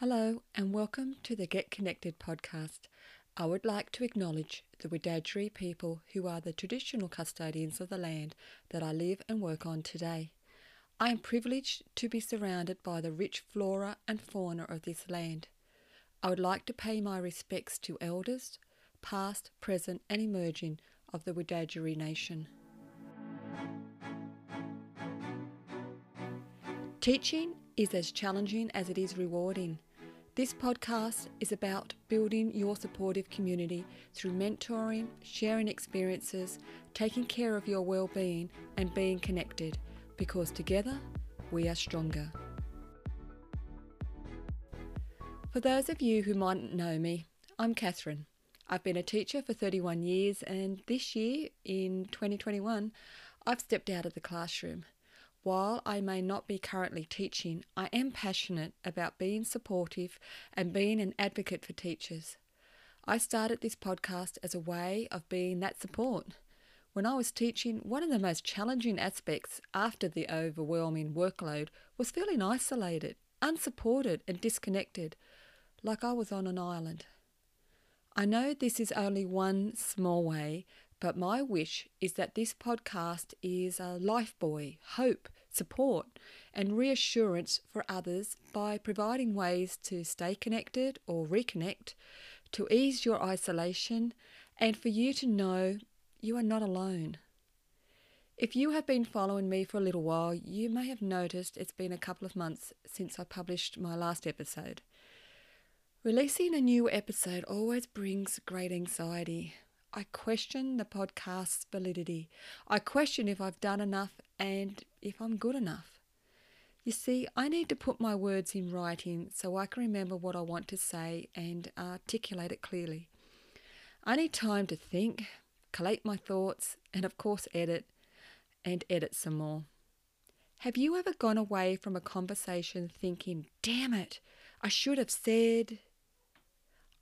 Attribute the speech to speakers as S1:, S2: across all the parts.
S1: Hello, and welcome to the Get Connected podcast. I would like to acknowledge the Wiradjuri people who are the traditional custodians of the land that I live and work on today. I am privileged to be surrounded by the rich flora and fauna of this land. I would like to pay my respects to elders, past, present, and emerging of the Wiradjuri nation. Teaching is as challenging as it is rewarding. This podcast is about building your supportive community through mentoring, sharing experiences, taking care of your well-being and being connected because together we are stronger. For those of you who mightn't know me, I'm Catherine. I've been a teacher for 31 years and this year in 2021 I've stepped out of the classroom. While I may not be currently teaching, I am passionate about being supportive and being an advocate for teachers. I started this podcast as a way of being that support. When I was teaching, one of the most challenging aspects after the overwhelming workload was feeling isolated, unsupported, and disconnected, like I was on an island. I know this is only one small way but my wish is that this podcast is a life buoy, hope, support, and reassurance for others by providing ways to stay connected or reconnect, to ease your isolation, and for you to know you are not alone. If you have been following me for a little while, you may have noticed it's been a couple of months since I published my last episode. Releasing a new episode always brings great anxiety. I question the podcast's validity. I question if I've done enough and if I'm good enough. You see, I need to put my words in writing so I can remember what I want to say and articulate it clearly. I need time to think, collate my thoughts, and of course, edit and edit some more. Have you ever gone away from a conversation thinking, damn it, I should have said?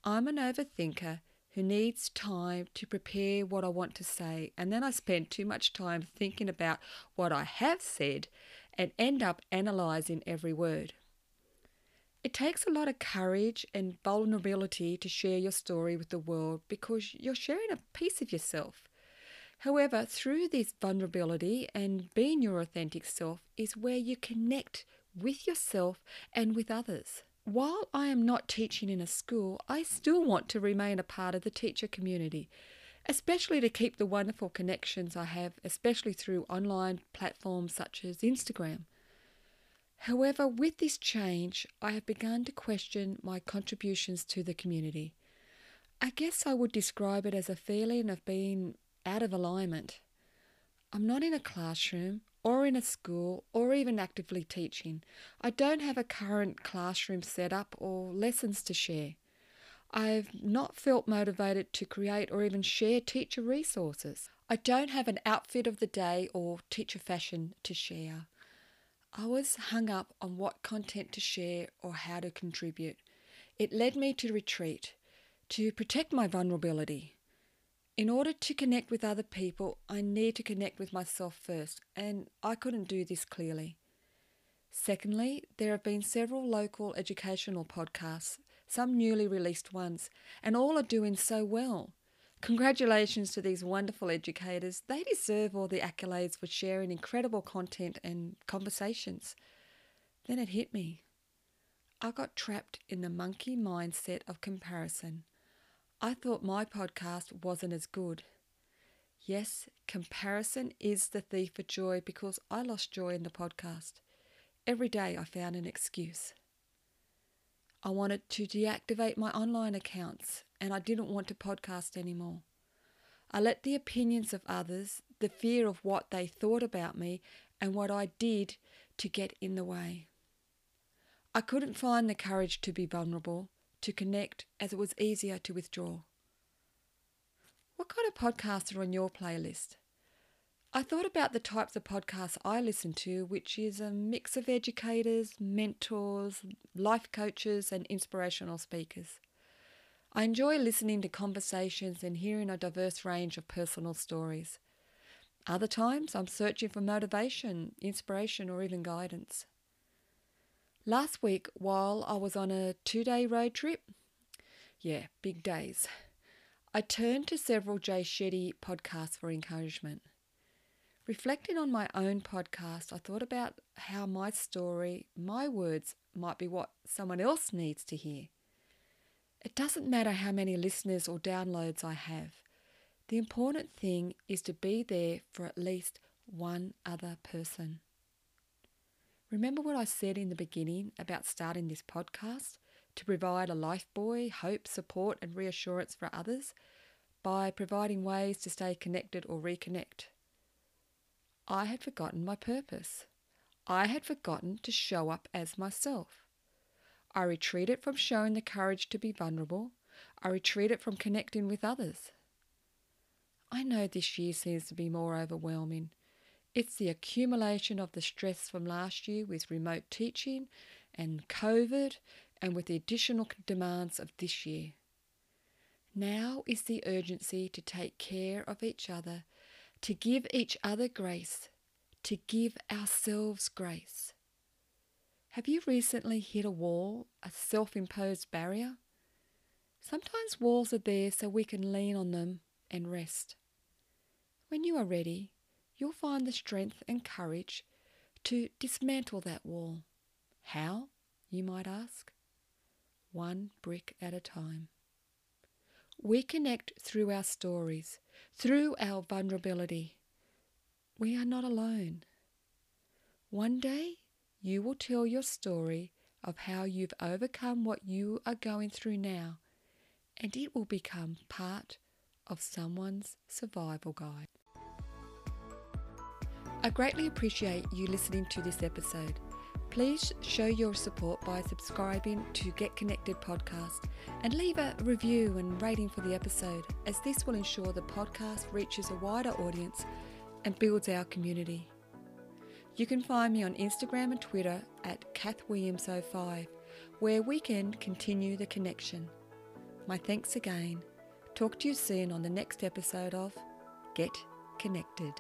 S1: I'm an overthinker who needs time to prepare what I want to say. And then I spend too much time thinking about what I have said and end up analysing every word. It takes a lot of courage and vulnerability to share your story with the world because you're sharing a piece of yourself. However, through this vulnerability and being your authentic self is where you connect with yourself and with others. While I am not teaching in a school, I still want to remain a part of the teacher community, especially to keep the wonderful connections I have, especially through online platforms such as Instagram. However, with this change, I have begun to question my contributions to the community. I guess I would describe it as a feeling of being out of alignment. I'm not in a classroom or in a school or even actively teaching. I don't have a current classroom setup or lessons to share. I've not felt motivated to create or even share teacher resources. I don't have an outfit of the day or teacher fashion to share. I was hung up on what content to share or how to contribute. It led me to retreat, to protect my vulnerability, in order to connect with other people, I need to connect with myself first, and I couldn't do this clearly. Secondly, there have been several local educational podcasts, some newly released ones, and all are doing so well. Congratulations to these wonderful educators. They deserve all the accolades for sharing incredible content and conversations. Then it hit me. I got trapped in the monkey mindset of comparison. I thought my podcast wasn't as good. Yes, comparison is the thief of joy because I lost joy in the podcast. Every day I found an excuse. I wanted to deactivate my online accounts and I didn't want to podcast anymore. I let the opinions of others, the fear of what they thought about me, and what I did to get in the way. I couldn't find the courage to be vulnerable to connect as it was easier to withdraw. What kind of podcasts are on your playlist? I thought about the types of podcasts I listen to, which is a mix of educators, mentors, life coaches, and inspirational speakers. I enjoy listening to conversations and hearing a diverse range of personal stories. Other times, I'm searching for motivation, inspiration, or even guidance. Last week, while I was on a two day road trip, yeah, big days, I turned to several Jay Shetty podcasts for encouragement. Reflecting on my own podcast, I thought about how my story, my words, might be what someone else needs to hear. It doesn't matter how many listeners or downloads I have. The important thing is to be there for at least one other person. Remember what I said in the beginning about starting this podcast to provide a lifebuoy, hope, support, and reassurance for others by providing ways to stay connected or reconnect. I had forgotten my purpose. I had forgotten to show up as myself. I retreated from showing the courage to be vulnerable. I retreated from connecting with others. I know this year seems to be more overwhelming it's the accumulation of the stress from last year with remote teaching and COVID and with the additional demands of this year. Now is the urgency to take care of each other, to give each other grace, to give ourselves grace. Have you recently hit a wall, a self imposed barrier? Sometimes walls are there so we can lean on them and rest. When you are ready, you'll find the strength and courage to dismantle that wall. How, you might ask? One brick at a time. We connect through our stories, through our vulnerability. We are not alone. One day, you will tell your story of how you've overcome what you are going through now, and it will become part of someone's survival guide. I greatly appreciate you listening to this episode. Please show your support by subscribing to Get Connected podcast and leave a review and rating for the episode, as this will ensure the podcast reaches a wider audience and builds our community. You can find me on Instagram and Twitter at KathWilliams05, where we can continue the connection. My thanks again. Talk to you soon on the next episode of Get Connected.